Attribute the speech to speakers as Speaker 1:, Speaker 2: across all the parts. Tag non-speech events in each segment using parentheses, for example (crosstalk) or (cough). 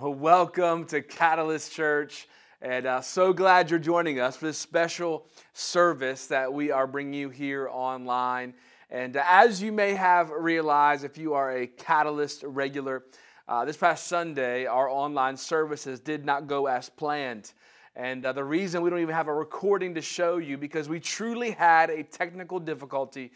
Speaker 1: Welcome to Catalyst Church, and uh, so glad you're joining us for this special service that we are bringing you here online. And uh, as you may have realized, if you are a Catalyst regular, uh, this past Sunday, our online services did not go as planned. And uh, the reason we don't even have a recording to show you because we truly had a technical difficulty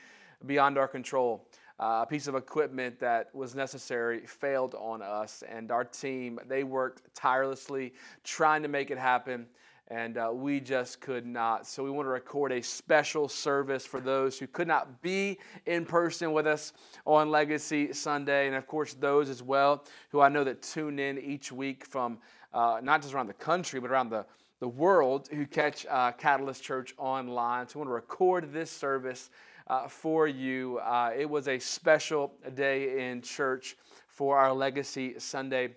Speaker 1: beyond our control a piece of equipment that was necessary failed on us, and our team they worked tirelessly trying to make it happen. And uh, we just could not. So, we want to record a special service for those who could not be in person with us on Legacy Sunday. And of course, those as well who I know that tune in each week from uh, not just around the country, but around the, the world who catch uh, Catalyst Church online. So, we want to record this service uh, for you. Uh, it was a special day in church for our Legacy Sunday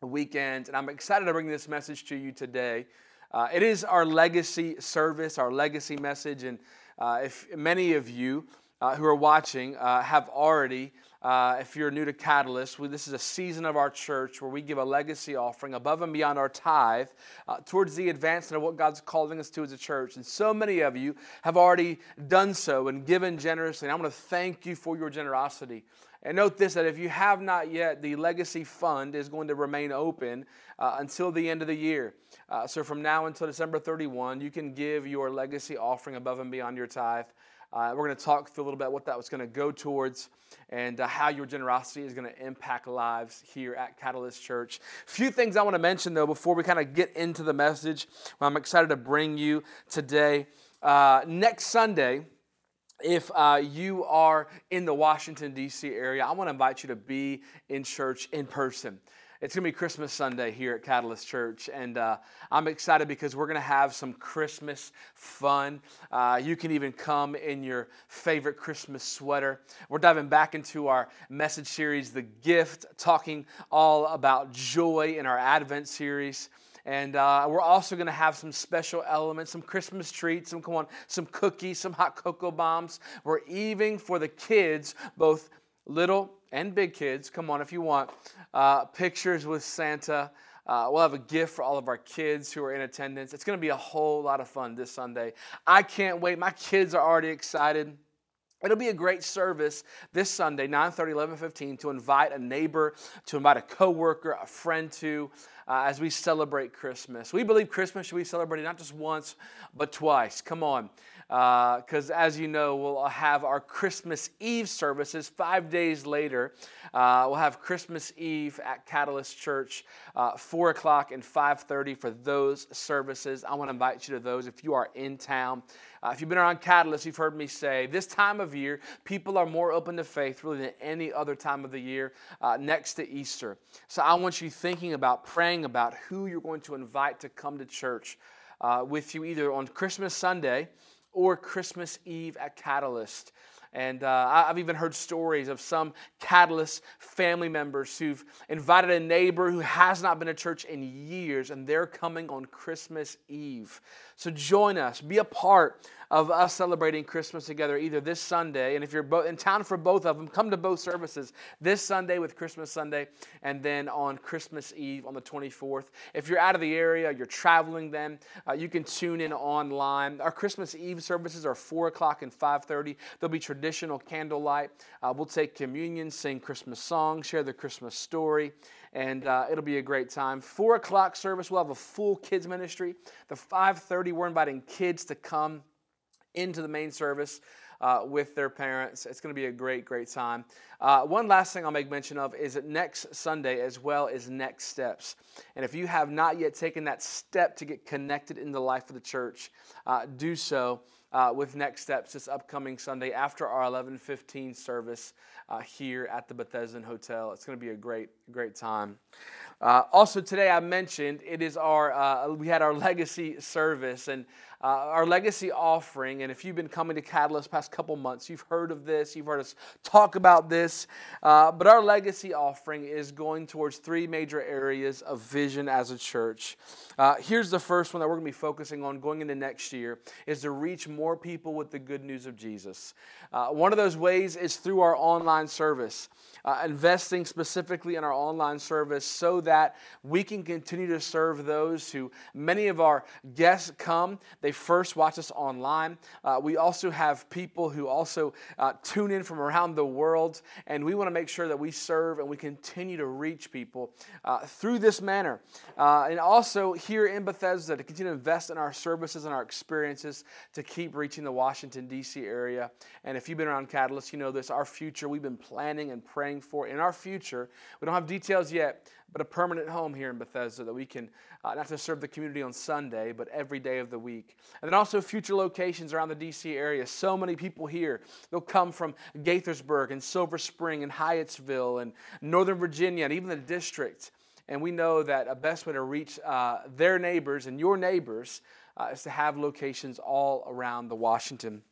Speaker 1: weekend, and I'm excited to bring this message to you today. Uh, it is our legacy service, our legacy message, and uh, if many of you uh, who are watching uh, have already uh, if you're new to Catalyst, we, this is a season of our church where we give a legacy offering above and beyond our tithe uh, towards the advancement of what God's calling us to as a church. And so many of you have already done so and given generously. And I want to thank you for your generosity. And note this that if you have not yet, the legacy fund is going to remain open uh, until the end of the year. Uh, so from now until December 31, you can give your legacy offering above and beyond your tithe. Uh, we're going to talk through a little bit what that was going to go towards and uh, how your generosity is going to impact lives here at Catalyst Church. A few things I want to mention though before we kind of get into the message. I'm excited to bring you today. Uh, next Sunday, if uh, you are in the Washington, D.C. area, I want to invite you to be in church in person. It's going to be Christmas Sunday here at Catalyst Church, and uh, I'm excited because we're going to have some Christmas fun. Uh, you can even come in your favorite Christmas sweater. We're diving back into our message series, The Gift, talking all about joy in our Advent series. And uh, we're also going to have some special elements, some Christmas treats, some come on, some cookies, some hot cocoa bombs. We're even for the kids, both little and big kids, come on if you want, uh, pictures with Santa. Uh, we'll have a gift for all of our kids who are in attendance. It's going to be a whole lot of fun this Sunday. I can't wait. My kids are already excited. It'll be a great service this Sunday, 9:30, 11:15, to invite a neighbor, to invite a coworker, a friend to, uh, as we celebrate Christmas. We believe Christmas should be celebrated not just once, but twice. Come on because uh, as you know, we'll have our Christmas Eve services five days later. Uh, we'll have Christmas Eve at Catalyst Church, uh, four o'clock and five thirty for those services. I want to invite you to those if you are in town. Uh, if you've been around Catalyst, you've heard me say this time of year, people are more open to faith really than any other time of the year uh, next to Easter. So I want you thinking about, praying about who you're going to invite to come to church uh, with you either on Christmas Sunday or Christmas Eve at Catalyst. And uh, I've even heard stories of some Catalyst family members who've invited a neighbor who has not been to church in years, and they're coming on Christmas Eve. So join us, be a part of us celebrating Christmas together either this Sunday, and if you're in town for both of them, come to both services this Sunday with Christmas Sunday, and then on Christmas Eve on the 24th. If you're out of the area, you're traveling then, uh, you can tune in online. Our Christmas Eve services are 4 o'clock and 5.30. There'll be traditional candlelight. Uh, we'll take communion, sing Christmas songs, share the Christmas story and uh, it'll be a great time. Four o'clock service, we'll have a full kids ministry. The 5:30, we're inviting kids to come into the main service. Uh, with their parents. It's going to be a great, great time. Uh, one last thing I'll make mention of is that next Sunday, as well as next steps. And if you have not yet taken that step to get connected in the life of the church, uh, do so uh, with next steps this upcoming Sunday after our 11:15 service uh, here at the Bethesda Hotel. It's going to be a great, great time. Uh, also today, I mentioned it is our we had our (laughs) legacy service and uh, our legacy offering. And if you've been coming to Catalyst past couple months, you've heard of this, you've heard us talk about this. Uh, but our legacy offering is going towards three major areas of vision as a church. Uh, here's the first one that we're going to be focusing on going into next year is to reach more people with the good news of Jesus. Uh, one of those ways is through our online service, uh, investing specifically in our online service so that we can continue to serve those who many of our guests come. They first watch us online. Uh, we also have people who also uh, tune in from around the world, and we want to make sure that we serve and we continue to reach people uh, through this manner. Uh, and also here in Bethesda to continue to invest in our services and our experiences to keep reaching the Washington, D.C. area. And if you've been around Catalyst, you know this our future we've been planning and praying for in our future. We don't have details yet, but a permanent home here in Bethesda that we can uh, not just serve the community on Sunday, but every day of the week. And then also future locations around the DC area. So many people here. They'll come from Gaithersburg and Silver Spring and Hyattsville and Northern Virginia and even the district. And we know that a best way to reach uh, their neighbors and your neighbors uh, is to have locations all around the Washington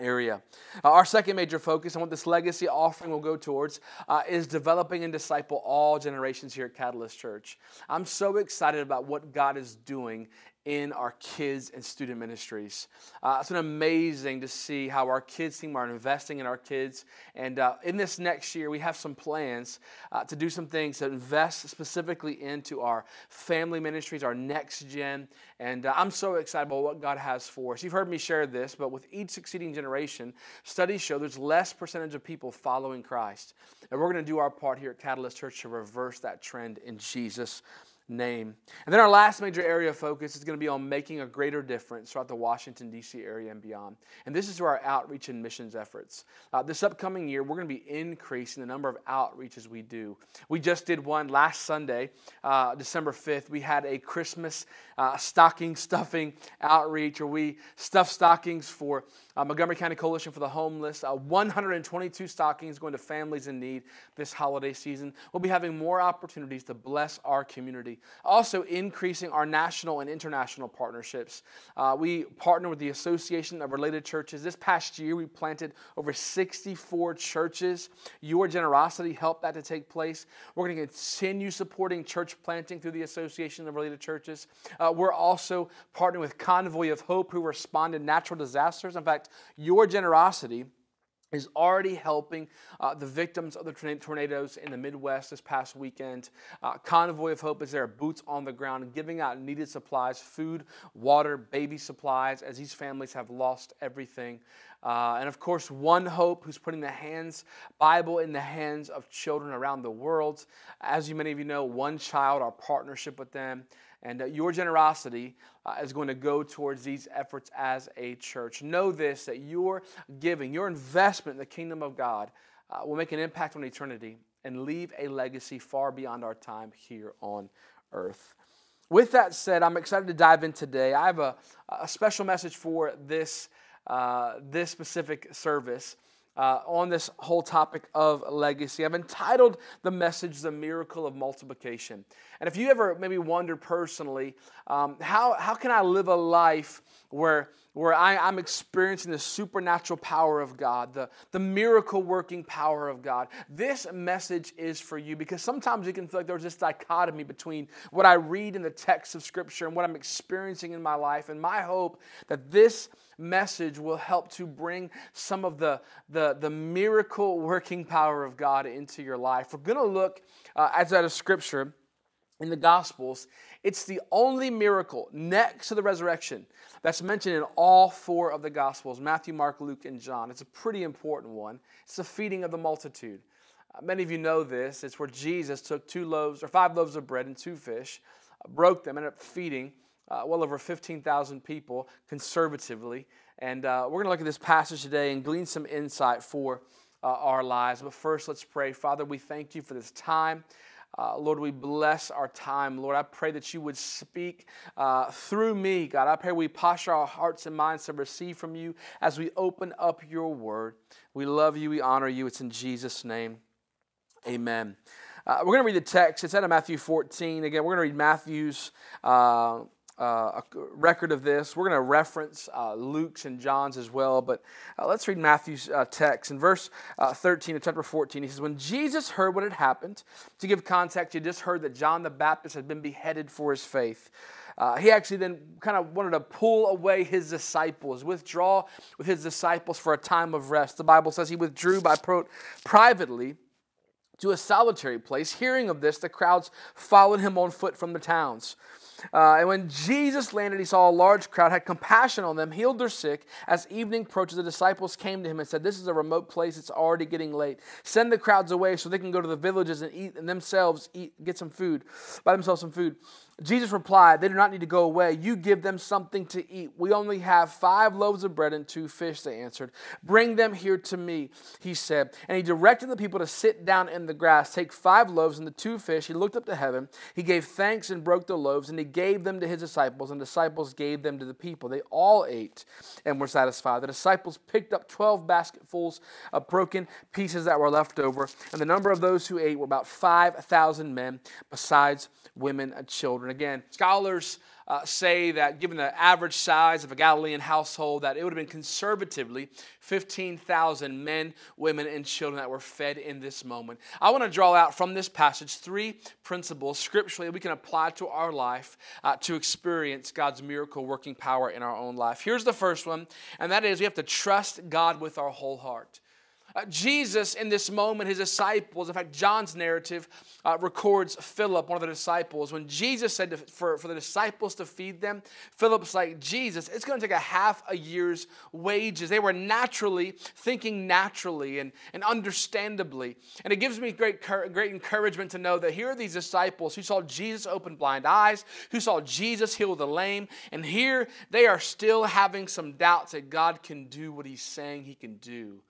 Speaker 1: area. Uh, our second major focus and what this legacy offering will go towards uh, is developing and disciple all generations here at Catalyst Church. I'm so excited about what God is doing in our kids and student ministries. Uh, it's been amazing to see how our kids team are investing in our kids. And uh, in this next year, we have some plans uh, to do some things to invest specifically into our family ministries, our next gen. And uh, I'm so excited about what God has for us. You've heard me share this, but with each succeeding generation, studies show there's less percentage of people following Christ. And we're going to do our part here at Catalyst Church to reverse that trend in Jesus' name. And then our last major area of focus is going to be on making a greater difference throughout the Washington, D.C. area and beyond. And this is through our outreach and missions efforts. Uh, this upcoming year, we're going to be increasing the number of outreaches we do. We just did one last Sunday, uh, December 5th. We had a Christmas uh, stocking stuffing outreach or we stuffed stockings for uh, Montgomery County Coalition for the Homeless, uh, 122 stockings going to families in need this holiday season. We'll be having more opportunities to bless our community. Also, increasing our national and international partnerships. Uh, we partner with the Association of Related Churches. This past year, we planted over 64 churches. Your generosity helped that to take place. We're going to continue supporting church planting through the Association of Related Churches. Uh, we're also partnering with Convoy of Hope, who respond to natural disasters. In fact, fact, your generosity is already helping uh, the victims of the tornadoes in the Midwest this past weekend. Uh, Convoy of Hope is there, boots on the ground, giving out needed supplies food, water, baby supplies, as these families have lost everything. Uh, and of course, One Hope, who's putting the hands Bible in the hands of children around the world. As you many of you know, One Child, our partnership with them, and uh, your generosity uh, is going to go towards these efforts as a church. Know this that your giving, your investment in the kingdom of God uh, will make an impact on eternity and leave a legacy far beyond our time here on earth. With that said, I'm excited to dive in today. I have a, a special message for this, uh, this specific service uh, on this whole topic of legacy. I've entitled the message The Miracle of Multiplication. And if you ever maybe wonder personally, um, how, how can I live a life where, where I, I'm experiencing the supernatural power of God, the, the miracle working power of God? This message is for you because sometimes you can feel like there's this dichotomy between what I read in the text of Scripture and what I'm experiencing in my life. And my hope that this message will help to bring some of the, the, the miracle working power of God into your life. We're going to look uh, at a scripture in the Gospels. It's the only miracle next to the resurrection that's mentioned in all four of the Gospels Matthew, Mark, Luke, and John. It's a pretty important one. It's the feeding of the multitude. Uh, many of you know this. It's where Jesus took two loaves or five loaves of bread and two fish, uh, broke them, ended up feeding uh, well over 15,000 people conservatively. And uh, we're going to look at this passage today and glean some insight for uh, our lives. But first, let's pray. Father, we thank you for this time. Uh, Lord, we bless our time. Lord, I pray that you would speak uh, through me. God, I pray we posture our hearts and minds to receive from you as we open up your word. We love you. We honor you. It's in Jesus' name. Amen. Uh, we're going to read the text. It's out of Matthew 14. Again, we're going to read Matthew's uh, a record of this. We're going to reference uh, Luke's and John's as well, but uh, let's read Matthew's uh, text. In verse uh, 13 of chapter 14, he says, When Jesus heard what had happened, to give context, he just heard that John the Baptist had been beheaded for his faith. Uh, he actually then kind of wanted to pull away his disciples, withdraw with his disciples for a time of rest. The Bible says he withdrew by pro- privately to a solitary place. Hearing of this, the crowds followed him on foot from the towns. Uh, and when Jesus landed, he saw a large crowd, had compassion on them, healed their sick. As evening approached, the disciples came to him and said, This is a remote place. It's already getting late. Send the crowds away so they can go to the villages and eat and themselves eat, get some food, buy themselves some food. Jesus replied, They do not need to go away. You give them something to eat. We only have five loaves of bread and two fish, they answered. Bring them here to me, he said. And he directed the people to sit down in the grass. Take five loaves and the two fish. He looked up to heaven. He gave thanks and broke the loaves, and he gave them to his disciples, and disciples gave them to the people. They all ate and were satisfied. The disciples picked up 12 basketfuls of broken pieces that were left over, and the number of those who ate were about 5,000 men, besides women and children. Again, scholars uh, say that given the average size of a Galilean household, that it would have been conservatively 15,000 men, women, and children that were fed in this moment. I want to draw out from this passage three principles scripturally we can apply to our life uh, to experience God's miracle working power in our own life. Here's the first one, and that is we have to trust God with our whole heart. Uh, Jesus, in this moment, his disciples, in fact, John's narrative uh, records Philip, one of the disciples. When Jesus said to, for, for the disciples to feed them, Philip's like, Jesus, it's going to take a half a year's wages. They were naturally thinking naturally and, and understandably. And it gives me great, great encouragement to know that here are these disciples who saw Jesus open blind eyes, who saw Jesus heal the lame, and here they are still having some doubts that God can do what he's saying he can do.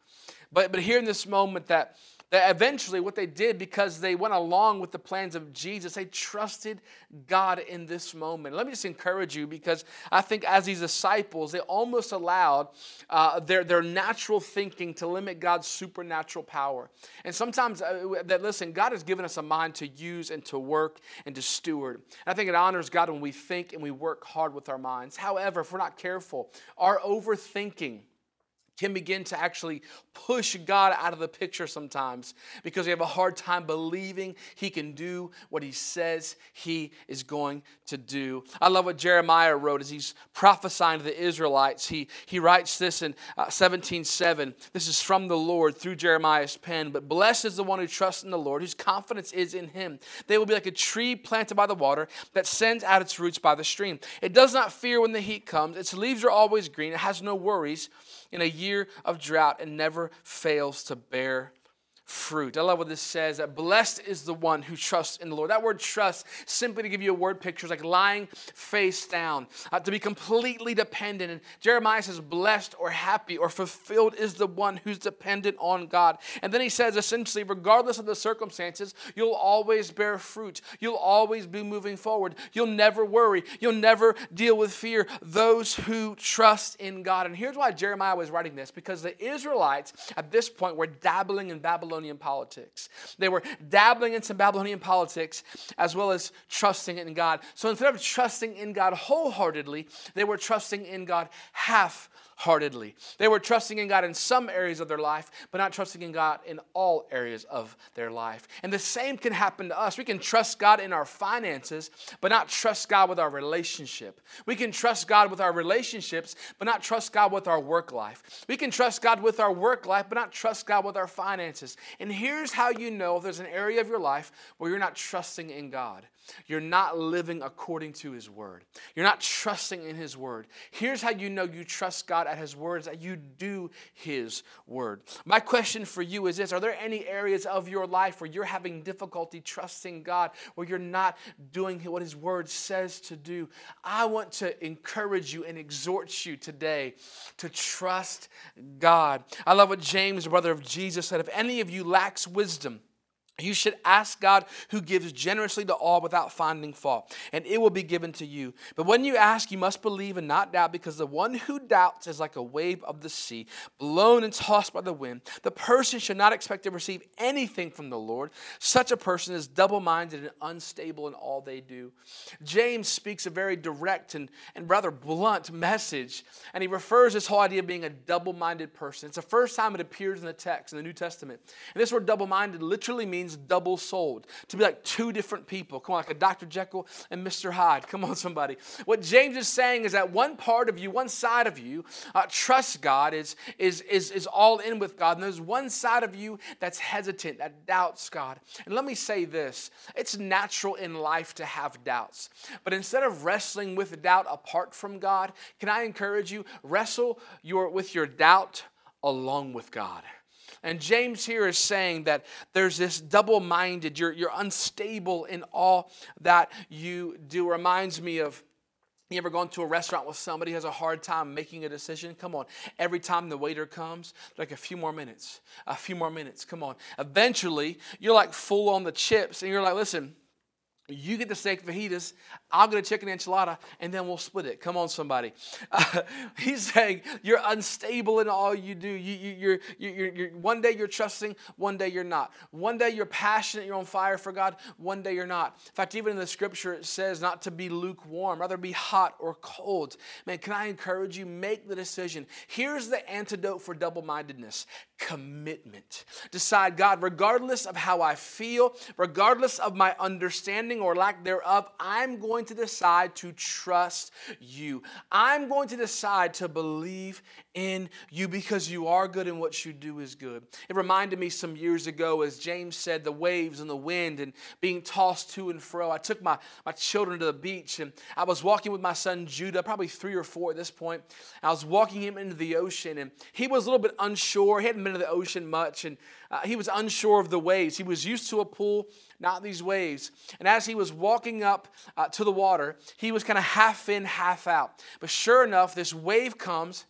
Speaker 1: But, but here in this moment, that, that eventually what they did because they went along with the plans of Jesus, they trusted God in this moment. Let me just encourage you because I think as these disciples, they almost allowed uh, their, their natural thinking to limit God's supernatural power. And sometimes, uh, that listen, God has given us a mind to use and to work and to steward. And I think it honors God when we think and we work hard with our minds. However, if we're not careful, our overthinking, can begin to actually push God out of the picture sometimes because we have a hard time believing He can do what He says He is going to do. I love what Jeremiah wrote as he's prophesying to the Israelites. He, he writes this in uh, 17:7. This is from the Lord through Jeremiah's pen. But blessed is the one who trusts in the Lord, whose confidence is in Him. They will be like a tree planted by the water that sends out its roots by the stream. It does not fear when the heat comes, its leaves are always green, it has no worries in a year of drought and never fails to bear fruit. I love what this says that blessed is the one who trusts in the Lord. That word trust, simply to give you a word picture, is like lying face down, uh, to be completely dependent. And Jeremiah says, blessed or happy or fulfilled is the one who's dependent on God. And then he says, essentially, regardless of the circumstances, you'll always bear fruit. You'll always be moving forward. You'll never worry. You'll never deal with fear. Those who trust in God. And here's why Jeremiah was writing this because the Israelites at this point were dabbling in Babylon Babylonian politics. They were dabbling in some Babylonian politics as well as trusting in God. So instead of trusting in God wholeheartedly, they were trusting in God half heartedly. They were trusting in God in some areas of their life, but not trusting in God in all areas of their life. And the same can happen to us. We can trust God in our finances, but not trust God with our relationship. We can trust God with our relationships, but not trust God with our work life. We can trust God with our work life, but not trust God with our finances. And here's how you know if there's an area of your life where you're not trusting in God. You're not living according to His Word. You're not trusting in His Word. Here's how you know you trust God at His Word is that you do His Word. My question for you is this Are there any areas of your life where you're having difficulty trusting God, where you're not doing what His Word says to do? I want to encourage you and exhort you today to trust God. I love what James, the brother of Jesus, said If any of you lacks wisdom, you should ask God who gives generously to all without finding fault, and it will be given to you. But when you ask, you must believe and not doubt, because the one who doubts is like a wave of the sea, blown and tossed by the wind. The person should not expect to receive anything from the Lord. Such a person is double minded and unstable in all they do. James speaks a very direct and, and rather blunt message, and he refers this whole idea of being a double minded person. It's the first time it appears in the text in the New Testament. And this word double minded literally means means double souled, to be like two different people. Come on, like a Dr. Jekyll and Mr. Hyde. Come on, somebody. What James is saying is that one part of you, one side of you, uh, trusts God, is, is, is, is all in with God, and there's one side of you that's hesitant, that doubts God. And let me say this it's natural in life to have doubts. But instead of wrestling with doubt apart from God, can I encourage you, wrestle your, with your doubt along with God. And James here is saying that there's this double minded, you're, you're unstable in all that you do. Reminds me of you ever gone to a restaurant with somebody has a hard time making a decision? Come on. Every time the waiter comes, like a few more minutes, a few more minutes. Come on. Eventually, you're like full on the chips, and you're like, listen, you get the steak fajitas, I'll get a chicken enchilada, and then we'll split it. Come on, somebody. (laughs) Uh, he's saying you're unstable in all you do. You, you, you're, you're, you're, one day you're trusting, one day you're not. One day you're passionate, you're on fire for God, one day you're not. In fact, even in the scripture, it says not to be lukewarm, rather be hot or cold. Man, can I encourage you? Make the decision. Here's the antidote for double mindedness commitment. Decide, God, regardless of how I feel, regardless of my understanding or lack thereof, I'm going to decide to trust you. I'm going to decide to believe in you because you are good and what you do is good. It reminded me some years ago, as James said, the waves and the wind and being tossed to and fro. I took my, my children to the beach and I was walking with my son Judah, probably three or four at this point. I was walking him into the ocean and he was a little bit unsure. He hadn't been to the ocean much and uh, he was unsure of the waves. He was used to a pool, not these waves. And as he was walking up uh, to the water, he was kind of half in, half out. But sure enough, this wave comes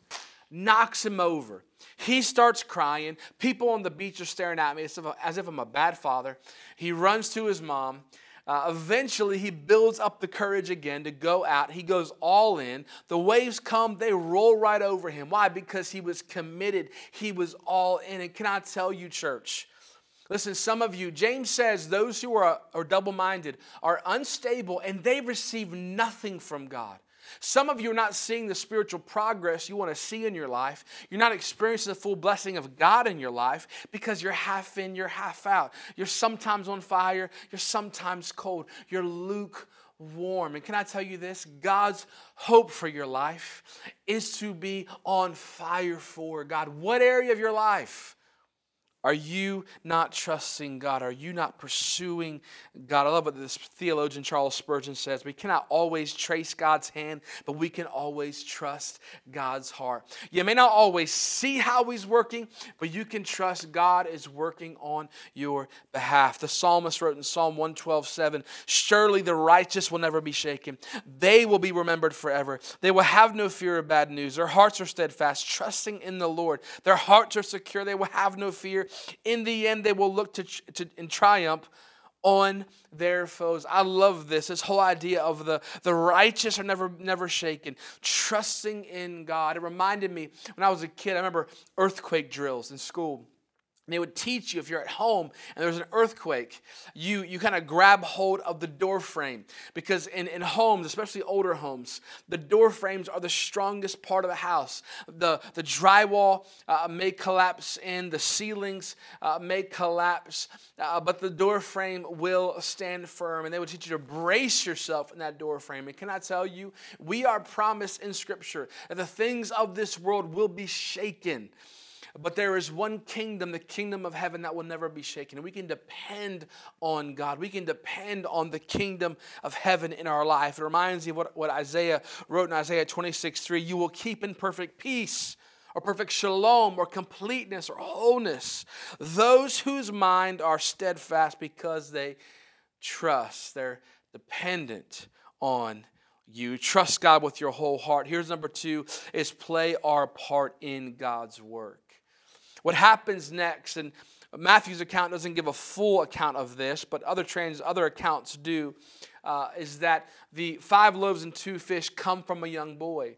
Speaker 1: knocks him over. He starts crying. People on the beach are staring at me as if, I'm a bad father. He runs to his mom. Uh, eventually, he builds up the courage again to go out. He goes all in. The waves come, they roll right over him. Why? Because he was committed, he was all in. And can I tell you, church? Listen, some of you, James says those who are, are double minded are unstable and they receive nothing from God. Some of you are not seeing the spiritual progress you want to see in your life. You're not experiencing the full blessing of God in your life because you're half in, you're half out. You're sometimes on fire, you're sometimes cold. You're lukewarm. And can I tell you this? God's hope for your life is to be on fire for God. What area of your life? Are you not trusting God? Are you not pursuing God? I love what this theologian Charles Spurgeon says. We cannot always trace God's hand, but we can always trust God's heart. You may not always see how He's working, but you can trust God is working on your behalf. The psalmist wrote in Psalm 112 7 Surely the righteous will never be shaken, they will be remembered forever. They will have no fear of bad news. Their hearts are steadfast, trusting in the Lord. Their hearts are secure, they will have no fear in the end, they will look to, to in triumph on their foes. I love this. This whole idea of the, the righteous are never never shaken. Trusting in God. It reminded me when I was a kid, I remember earthquake drills in school. They would teach you if you're at home and there's an earthquake, you, you kind of grab hold of the door frame. Because in, in homes, especially older homes, the door frames are the strongest part of the house. The, the drywall uh, may collapse in, the ceilings uh, may collapse, uh, but the door frame will stand firm. And they would teach you to brace yourself in that door frame. And can I tell you, we are promised in Scripture that the things of this world will be shaken. But there is one kingdom, the kingdom of heaven, that will never be shaken. And we can depend on God. We can depend on the kingdom of heaven in our life. It reminds me of what, what Isaiah wrote in Isaiah 26 3 You will keep in perfect peace or perfect shalom or completeness or wholeness those whose mind are steadfast because they trust. They're dependent on you trust God with your whole heart. Here's number 2 is play our part in God's work. What happens next, and Matthew's account doesn't give a full account of this, but other trans, other accounts do, uh, is that the five loaves and two fish come from a young boy.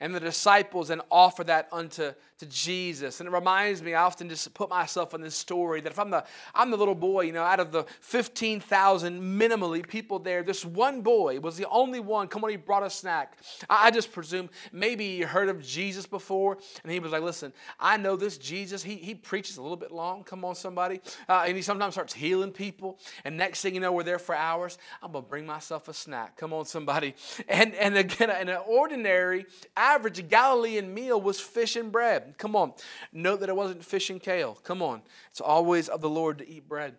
Speaker 1: And the disciples and offer that unto to Jesus. And it reminds me, I often just put myself in this story that if I'm the I'm the little boy, you know, out of the 15,000 minimally people there, this one boy was the only one. Come on, he brought a snack. I, I just presume maybe you heard of Jesus before, and he was like, listen, I know this Jesus. He, he preaches a little bit long. Come on, somebody. Uh, and he sometimes starts healing people. And next thing you know, we're there for hours. I'm gonna bring myself a snack. Come on, somebody. (laughs) And and again, an ordinary, average Galilean meal was fish and bread. Come on. Note that it wasn't fish and kale. Come on. It's always of the Lord to eat bread.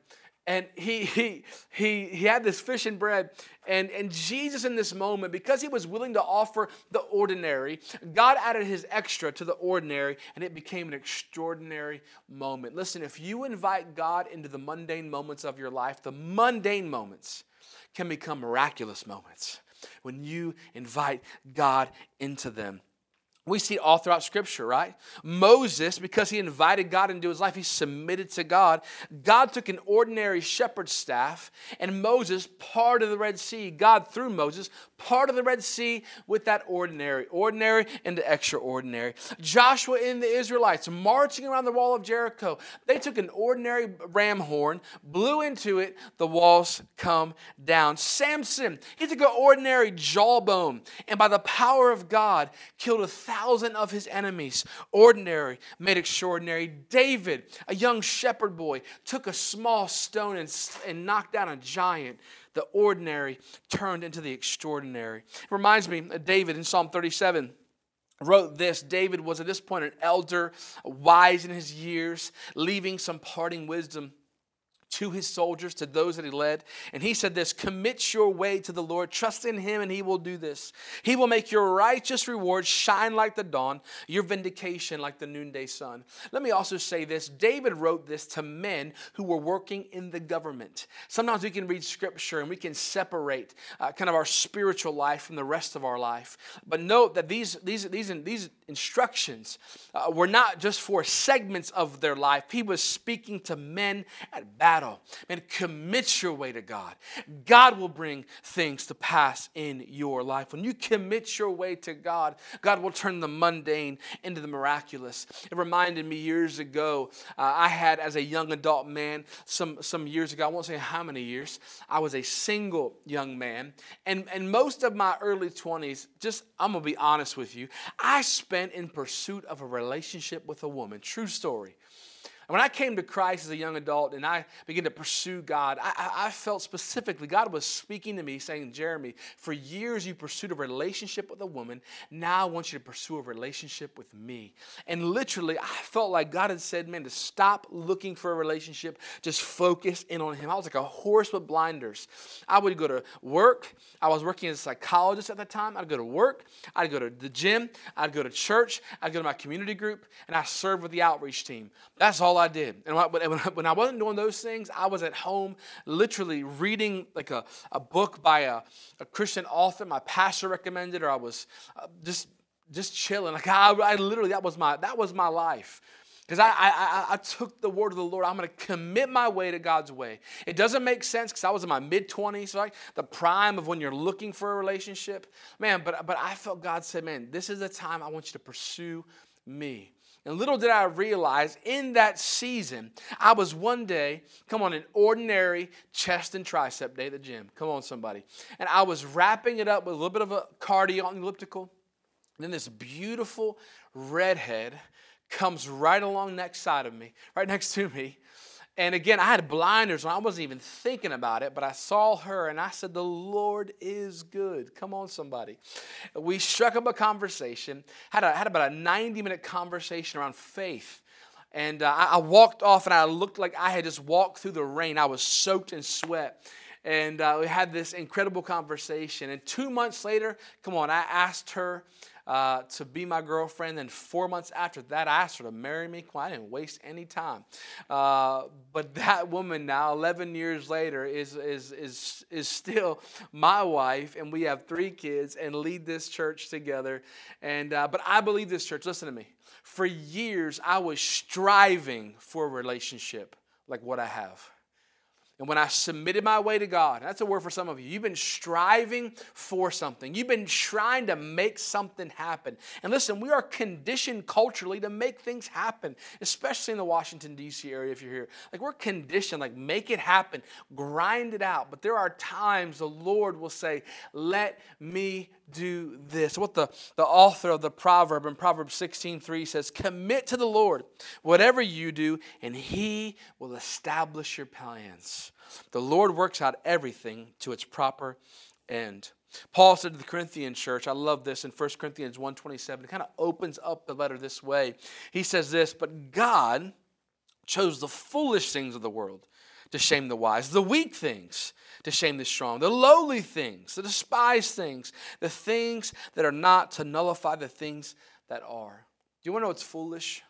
Speaker 1: And he, he, he, he had this fish and bread. And, and Jesus, in this moment, because he was willing to offer the ordinary, God added his extra to the ordinary, and it became an extraordinary moment. Listen, if you invite God into the mundane moments of your life, the mundane moments can become miraculous moments when you invite God into them. We see it all throughout Scripture, right? Moses, because he invited God into his life, he submitted to God. God took an ordinary shepherd's staff, and Moses part of the Red Sea. God, through Moses, part of the Red Sea with that ordinary, ordinary into extraordinary. Joshua and the Israelites marching around the wall of Jericho, they took an ordinary ram horn, blew into it, the walls come down. Samson, he took an ordinary jawbone, and by the power of God, killed a thousand of his enemies. Ordinary made extraordinary. David, a young shepherd boy, took a small stone and, and knocked down a giant. The ordinary turned into the extraordinary. It reminds me of David in Psalm 37 wrote this David was at this point an elder, wise in his years, leaving some parting wisdom to his soldiers, to those that he led. And he said this Commit your way to the Lord, trust in him, and he will do this. He will make your righteous reward shine like the dawn, your vindication like the noonday sun. Let me also say this David wrote this to men who were working in the government. Sometimes we can read scripture and we can separate uh, kind of our spiritual life from the rest of our life. But note that these, these, these, these instructions uh, were not just for segments of their life, he was speaking to men at battle battle. Man, commit your way to God. God will bring things to pass in your life. When you commit your way to God, God will turn the mundane into the miraculous. It reminded me years ago, uh, I had as a young adult man, some, some years ago, I won't say how many years, I was a single young man. And, and most of my early 20s, just, I'm to be honest with you, I spent in pursuit of a relationship with a woman. True story. When I came to Christ as a young adult and I began to pursue God, I, I, felt specifically God was speaking to me, saying, Jeremy, for years you pursued a relationship with a woman. Now I want you to pursue a relationship with me. And literally, I felt like God had said, man, to stop looking for a relationship, just focus in on Him. I was like a horse with blinders. I would go to work. I was working as a psychologist at the time. I'd go to work. I'd go to the gym. I'd go to church. I'd go to my community group. And I served with the outreach team. That's all did. And (laughs) when I wasn't doing those things, I was at home literally reading like a, a book by a, a Christian author my pastor recommended, or I was uh, just just chilling. (laughs) Like I, I literally, that was my that was my life. Because I, I, I, took the word of the Lord. I'm going to commit my way to God's way. It doesn't make sense because I was in my mid 20s, right? The prime of when you're looking for a relationship. Man, but, but I felt God said, man, this is the time I want you to pursue me. And little did I realize in that season, I was one day, come on, an ordinary chest and tricep day at the gym. Come on, somebody. And I was wrapping it up with a little bit of a cardio on the elliptical. And then this beautiful redhead comes right along next side of me, right next to me, and again, I had blinders and I wasn't even thinking about it, but I saw her and I said, The Lord is good. Come on, somebody. We struck up a conversation, had, a, had about a 90 minute conversation around faith. And uh, I, I walked off and I looked like I had just walked through the rain. I was soaked in sweat. And uh, we had this incredible conversation. And two months later, come on, I asked her uh, to be my girlfriend. Then four months after that, I asked her to marry me. I didn't waste any time. Uh, but (laughs) that woman now, 11 years later, is, is, is, is still my wife, and we have three kids and lead this church together. And, uh, but I believe this church, listen to me. For years, I was striving for a relationship like what I have. And when I submitted my way to God, that's a word for some of you. You've been striving for something. You've been trying to make something happen. And listen, we are conditioned culturally to make things happen, especially in the Washington, D.C. area if you're here. Like we're conditioned, like make it happen, grind it out. But there are times the Lord will say, Let me do this. What the, the author of the proverb in Proverbs 16 3 says, Commit to the Lord whatever you do, and he will establish your plans. The Lord works out everything to its proper end. Paul said to the Corinthian church, I love this in 1 Corinthians 1:27. It kind of opens up the letter this way. He says this, but God chose the foolish things of the world to shame the wise, the weak things to shame the strong, the lowly things, the despised things, the things that are not to nullify the things that are. Do you want to know what's foolish?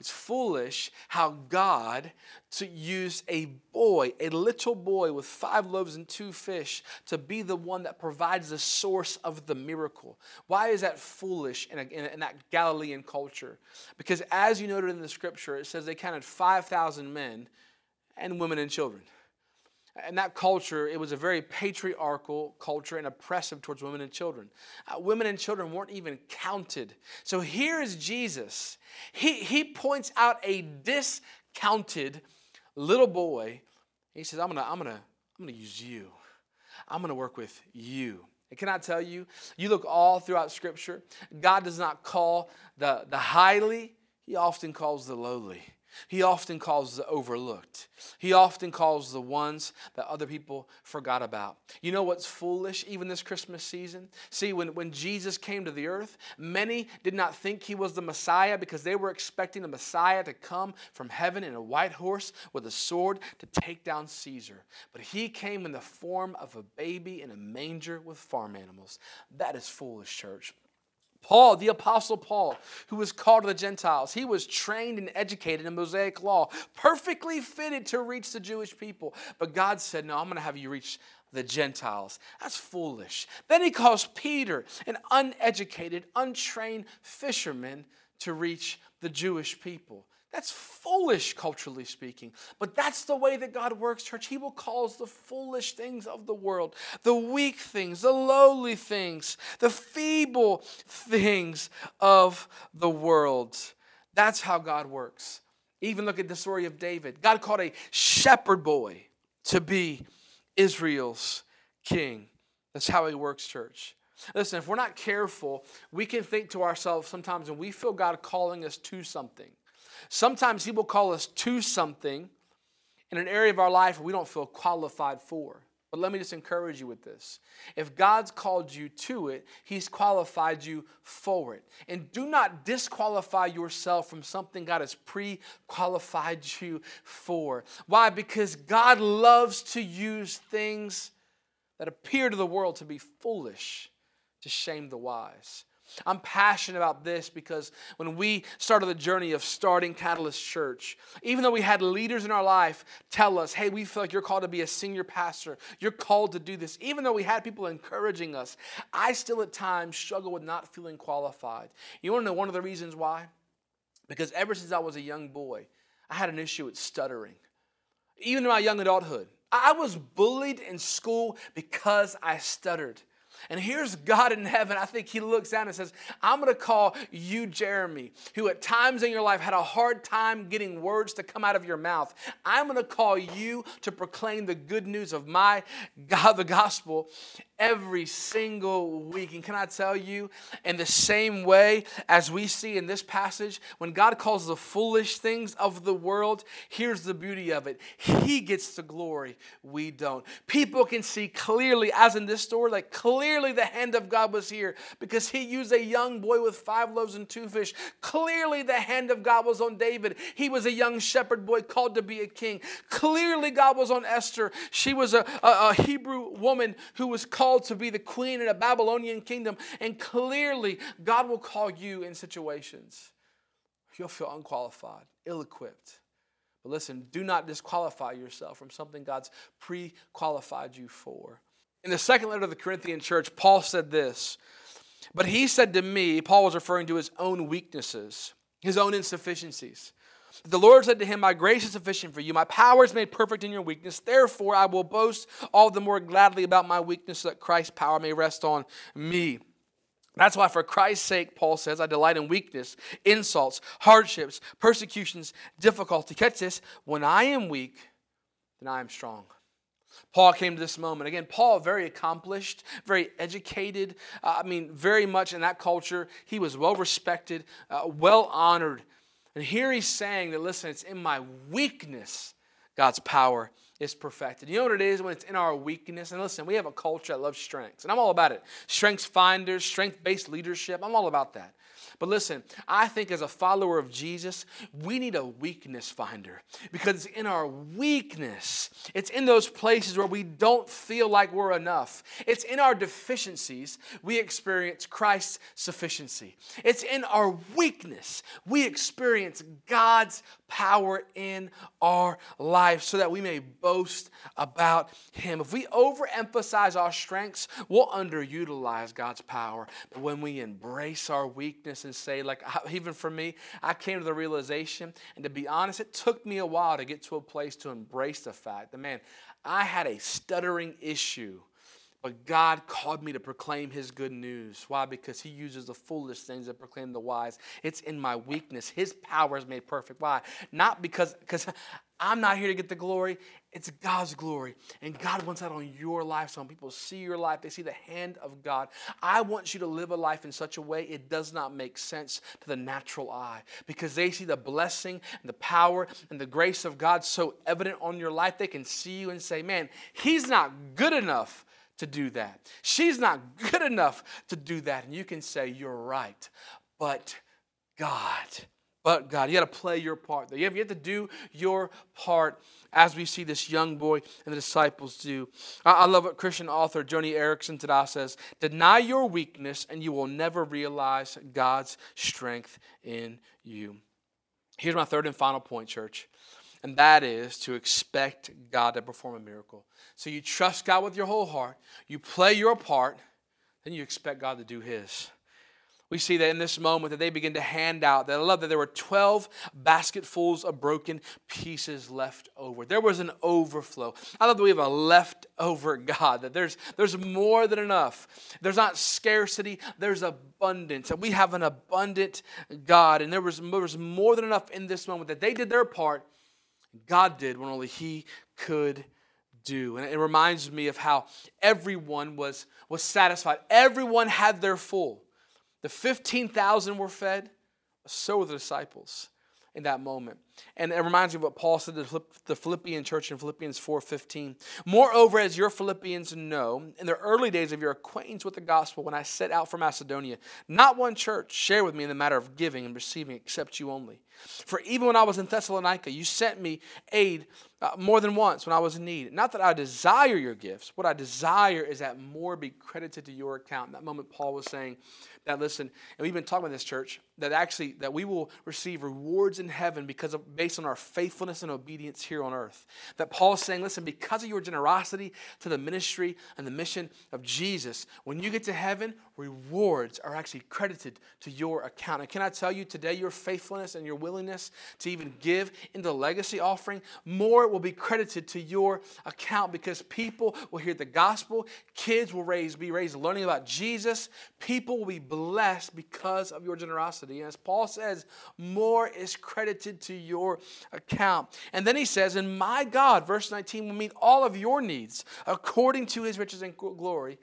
Speaker 1: It's foolish how God to use a boy, a little boy with five loaves and two fish, to be the one that provides the source of the miracle. Why is that foolish in, a, in, in that Galilean culture? Because as you noted in the scripture, it says they counted 5,000 men and women and children. In that culture, it was a very patriarchal culture and oppressive towards women and children. Uh, women and children weren't even counted. So here is Jesus. He, he points out a discounted little boy. He says, I'm going to I'm gonna, I'm gonna use you. I'm going to work with you. And can I tell you, you look all throughout Scripture, God does not call the, the highly, He often calls the lowly. He often calls the overlooked. He often calls the ones that other people forgot about. You know what's foolish, even this Christmas season? See, when, when Jesus came to the earth, many did not think he was the Messiah because they were expecting the Messiah to come from heaven in a white horse with a sword to take down Caesar. But he came in the form of a baby in a manger with farm animals. That is foolish, church. Paul, the Apostle Paul, who was called to the Gentiles, he was trained and educated in Mosaic law, perfectly fitted to reach the Jewish people. But God said, No, I'm going to have you reach the Gentiles. That's foolish. Then he calls Peter, an uneducated, untrained fisherman, to reach the Jewish people. That's foolish, culturally speaking. But that's the way that God works, church. He will cause the foolish things of the world, the weak things, the lowly things, the feeble things of the world. That's how God works. Even look at the story of David. God called a shepherd boy to be Israel's king. That's how he works, church. Listen, if we're not careful, we can think to ourselves sometimes when we feel God calling us to something Sometimes He will call us to something in an area of our life we don't feel qualified for. But let me just encourage you with this. If God's called you to it, He's qualified you for it. And do not disqualify yourself from something God has pre qualified you for. Why? Because God loves to use things that appear to the world to be foolish to shame the wise. I'm passionate about this because when we started the journey of starting Catalyst Church, even though we had leaders in our life tell us, hey, we feel like you're called to be a senior pastor, you're called to do this, even though we had people encouraging us, I still at times struggle with not feeling qualified. You want to know one of the reasons why? Because ever since I was a young boy, I had an issue with stuttering. Even in my young adulthood, I was bullied in school because I stuttered. And here's God in heaven. I think He looks down and says, I'm going to call you, Jeremy, who at times in your life had a hard time getting words to come out of your mouth. I'm going to call you to proclaim the good news of my God, the gospel, every single week. And can I tell you, in the same way as we see in this passage, when God calls the foolish things of the world, here's the beauty of it He gets the glory, we don't. People can see clearly, as in this story, like clearly the hand of God was here because He used a young boy with five loaves and two fish. Clearly the hand of God was on David. He was a young shepherd boy called to be a king. Clearly God was on Esther. She was a, a, a Hebrew woman who was called called to be the queen in a Babylonian kingdom. And clearly, God will call you in situations you'll feel unqualified, ill equipped. But listen, do not disqualify yourself from something God's pre qualified you for. In the second letter of the Corinthian church, Paul said this. But he said to me, Paul was referring to his own weaknesses, his own insufficiencies. The Lord said to him, My grace is sufficient for you. My power is made perfect in your weakness. Therefore, I will boast all the more gladly about my weakness so that Christ's power may rest on me. That's why, for Christ's sake, Paul says, I delight in weakness, insults, hardships, persecutions, difficulty. Catch this when I am weak, then I am strong. Paul came to this moment. Again, Paul, very accomplished, very educated. Uh, I mean, very much in that culture. He was well respected, uh, well honored. And here he's saying that, listen, it's in my weakness God's power is perfected. You know what it is when it's in our weakness? And listen, we have a culture that loves strengths, and I'm all about it. Strengths finders, strength based leadership, I'm all about that. But listen, I think as a follower of Jesus, we need a weakness finder because it's in our weakness, it's in those places where we don't feel like we're enough. It's in our deficiencies we experience Christ's sufficiency. It's in our weakness we experience God's power in our life so that we may boast about Him. If we overemphasize our strengths, we'll underutilize God's power. But when we embrace our weakness and say, like, (laughs) even for me, I came to the realization, and to be honest, it took me a while to get to a place to embrace the fact that, man, I had a stuttering issue but God called me to proclaim his good news. Why? Because he uses the foolish things to proclaim the wise. It's in my weakness. His power is made perfect. Why? Not because because I'm not here to get the glory. It's God's glory. And God wants that on your life. So when people see your life, they see the hand of God. I want you to live a life in such a way it does not make sense to the natural eye because they see the blessing and the power and the grace of God so evident on your life. They can see you and say, man, he's not good enough to do that. She's not good enough to do that. And you can say, You're right. But God, but God, you got to play your part. You have, you have to do your part as we see this young boy and the disciples do. I, I love what Christian author Joni Eareckson Tada says Deny your weakness, and you will never realize God's strength in you. Here's my third and final point, church and that is to expect God to perform a miracle. So you trust God with your whole heart, you play your part, then you expect God to do His. We see that in this moment that they begin to hand out. That I love that there were 12 basketfuls of broken pieces left over. There was an overflow. I love that we have a leftover God, that there's, there's more than enough. There's not scarcity, there's abundance. And we have an abundant God. And there was, there was more than enough in this moment that they did their part God did what only He could do. And it reminds me of how everyone was, was satisfied, everyone had their full. The 15,000 were fed, so were the disciples in that moment. And it reminds me of what Paul said to the Philippian church in Philippians 4:15. Moreover, as your Philippians know, in the early days of your acquaintance with the gospel, when I set out for Macedonia, not one church shared with me in the matter of giving and receiving except you only. For even when I was in Thessalonica, you sent me aid uh, more than once when I was in need. Not that I desire your gifts. What I desire is that more be credited to your account. In that moment, Paul was saying that, listen, and we've been talking about this church, that actually that we will receive rewards in heaven because of based on our faithfulness and obedience here on earth. That Paul is saying, listen, because of your generosity to the ministry and the mission of Jesus, when you get to heaven, rewards are actually credited to your account. And can I tell you today, your faithfulness and your willingness to even give into the legacy offering, more will be credited to your account because people will hear the gospel, kids will raise, be raised learning about Jesus, people will be blessed because of your generosity. And as Paul says, more is credited to your account. And then he says, And my God, verse 19, will meet all of your needs according to his riches and glory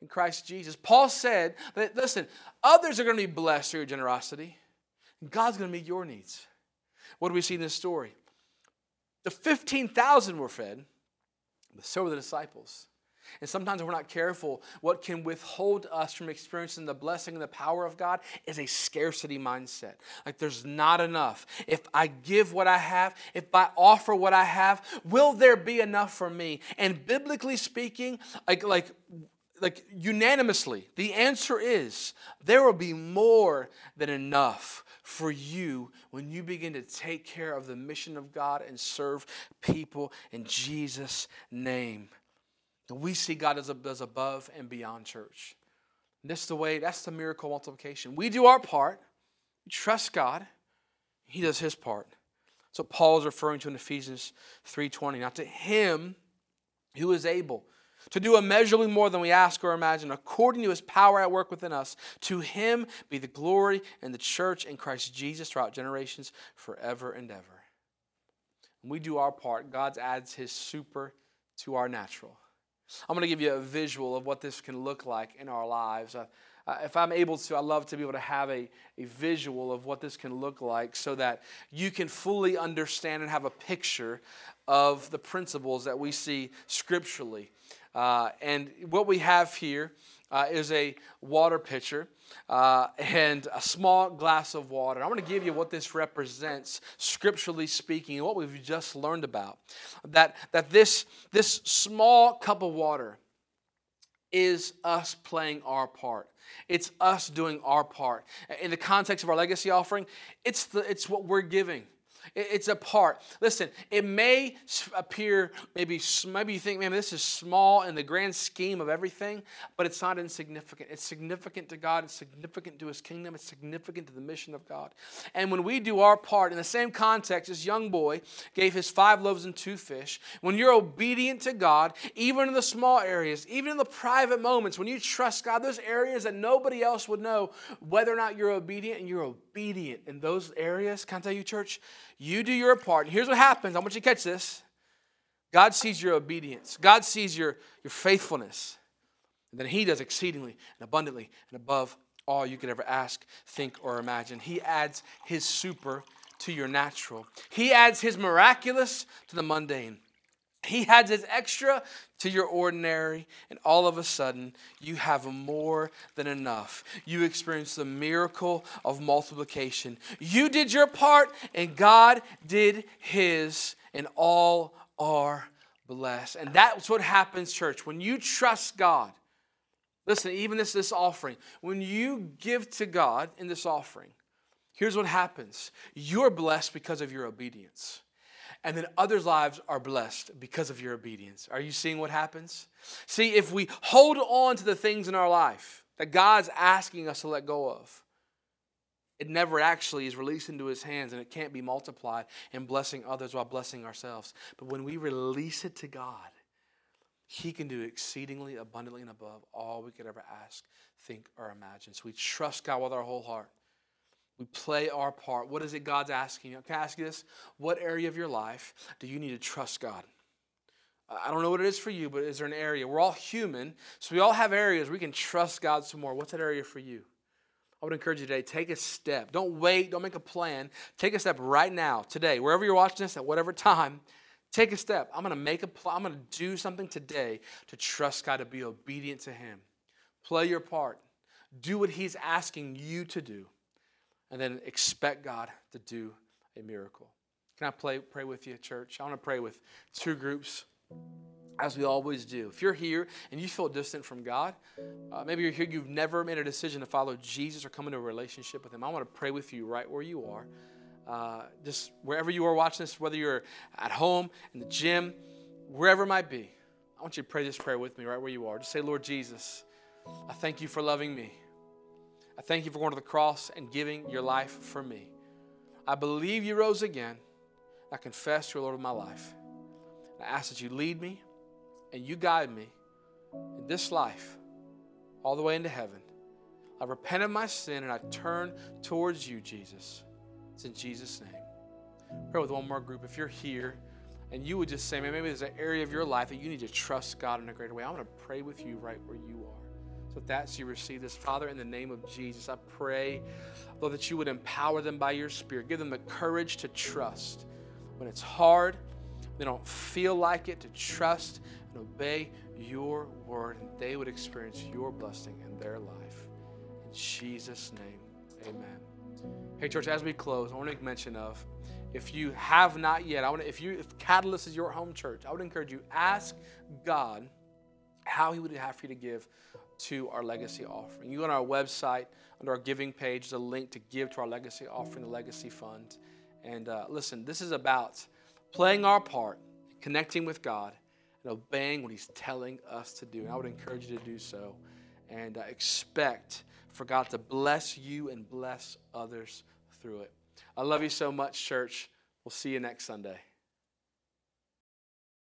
Speaker 1: in Christ Jesus. Paul said that, listen, others are going to be blessed through your generosity. God's going to meet your needs. What do we see in this story? The 15,000 were fed, but so were the disciples. And sometimes, we're not careful, what can withhold us from experiencing the blessing and the power of God is a scarcity mindset. Like there's not enough. If I give what I have, if I offer what I have, will there be enough for me? And biblically speaking, like, like like unanimously, the answer is there will be more than enough for you when you begin to take care of the mission of God and serve people in Jesus' name. And we see God as, as above and beyond church. And this is the way, that's the miracle multiplication. We do our part, we trust God, He does His part. That's what Paul is referring to in Ephesians 3:20. Now to him who is able to do immeasurably more than we ask or imagine, according to his power at work within us. To him be the glory in the church in Christ Jesus throughout generations, forever and ever. When we do our part, God adds his super to our natural. I'm going to give you a visual of what this can look like in our lives. If I'm able to, I love to be able to have a, a visual of what this can look like so that you can fully understand and have a picture of the principles that we see scripturally. Uh, and what we have here uh, is a water pitcher uh, and a small glass of water. I'm going to give you what this represents, scripturally speaking, and what we've just learned about. That, that this, this small cup of water is us playing our part. It's us doing our part. In the context of our legacy offering, it's, the, it's what we're giving. It's a part. Listen, it may appear maybe maybe you think, man, this is small in the grand scheme of everything, but it's not insignificant. It's significant to God. It's significant to His kingdom. It's significant to the mission of God. And when we do our part in the same context, this young boy gave his five loaves and two fish. When you're obedient to God, even in the small areas, even in the private moments, when you trust God, those areas that nobody else would know whether or not you're obedient, and you're obedient in those areas. Can I tell you, church? You do your part. And here's what happens. I want you to catch this. God sees your obedience, God sees your, your faithfulness. And then He does exceedingly and abundantly and above all you could ever ask, think, or imagine. He adds His super to your natural, He adds His miraculous to the mundane. He adds his extra to your ordinary, and all of a sudden, you have more than enough. You experience the miracle of multiplication. You did your part, and God did his, and all are blessed. And that's what happens, church. When you trust God, listen, even this, this offering, when you give to God in this offering, here's what happens you're blessed because of your obedience and then others' lives are blessed because of your obedience. Are you seeing what happens? See, if we hold on to the things in our life that God's asking us to let go of, it never actually is released into his hands and it can't be multiplied in blessing others while blessing ourselves. But when we release it to God, he can do exceedingly abundantly and above all we could ever ask, think, or imagine. So we trust God with our whole heart. We play our part. What is it God's asking you? Can I ask you this? What area of your life do you need to trust God? I don't know what it is for you, but is there an area? We're all human, so we all have areas we can trust God some more. What's that area for you? I would encourage you today, take a step. Don't wait, don't make a plan. Take a step right now, today, wherever you're watching this, at whatever time. Take a step. I'm going to make a plan. I'm going to do something today to trust God, to be obedient to Him. Play your part. Do what He's asking you to do and then expect God to do a miracle. Can I play, pray with you, church? I want to pray with two groups, as we always do. If you're here and you feel distant from God, uh, maybe you're here, you've never made a decision to follow Jesus or come into a relationship with Him, I want to pray with you right where you are. Uh, just wherever you are watching this, whether you're at home, in the gym, wherever it might be, I want you to pray this prayer with me right where you are. Just say, Lord Jesus, I thank you for loving me. I thank you for going to the cross and giving your life for me. I believe you rose again. I confess you're Lord of my life. I ask that you lead me and you guide me in this life all the way into heaven. I repent of my sin and I turn towards you, Jesus. It's in Jesus' name. Pray with one more group. If you're here and you would just say, man, maybe there's an area of your life that you need to trust God in a greater way, I want to pray with you right where you are. So if that's you receive this, Father, in the name of Jesus, I pray, Lord, that you would empower them by your Spirit. Give them the courage to trust. When it's hard, they don't feel like it, to trust and obey your word, and they would experience your blessing in their life. In Jesus' name, amen. Hey, church, as we close, I want to make mention of if you have not yet, I want to, if you if Catalyst is your home church, I would encourage you ask God how He would have for you to give to our legacy offering. You go on our website, under our giving page, there's a link to give to our legacy offering, the legacy fund. And uh, listen, this is about playing our part, connecting with God, and obeying what He's telling us to do. And I would encourage you to do so and uh, expect for God to bless you and bless others through it. I love you so much, church. We'll see you next Sunday.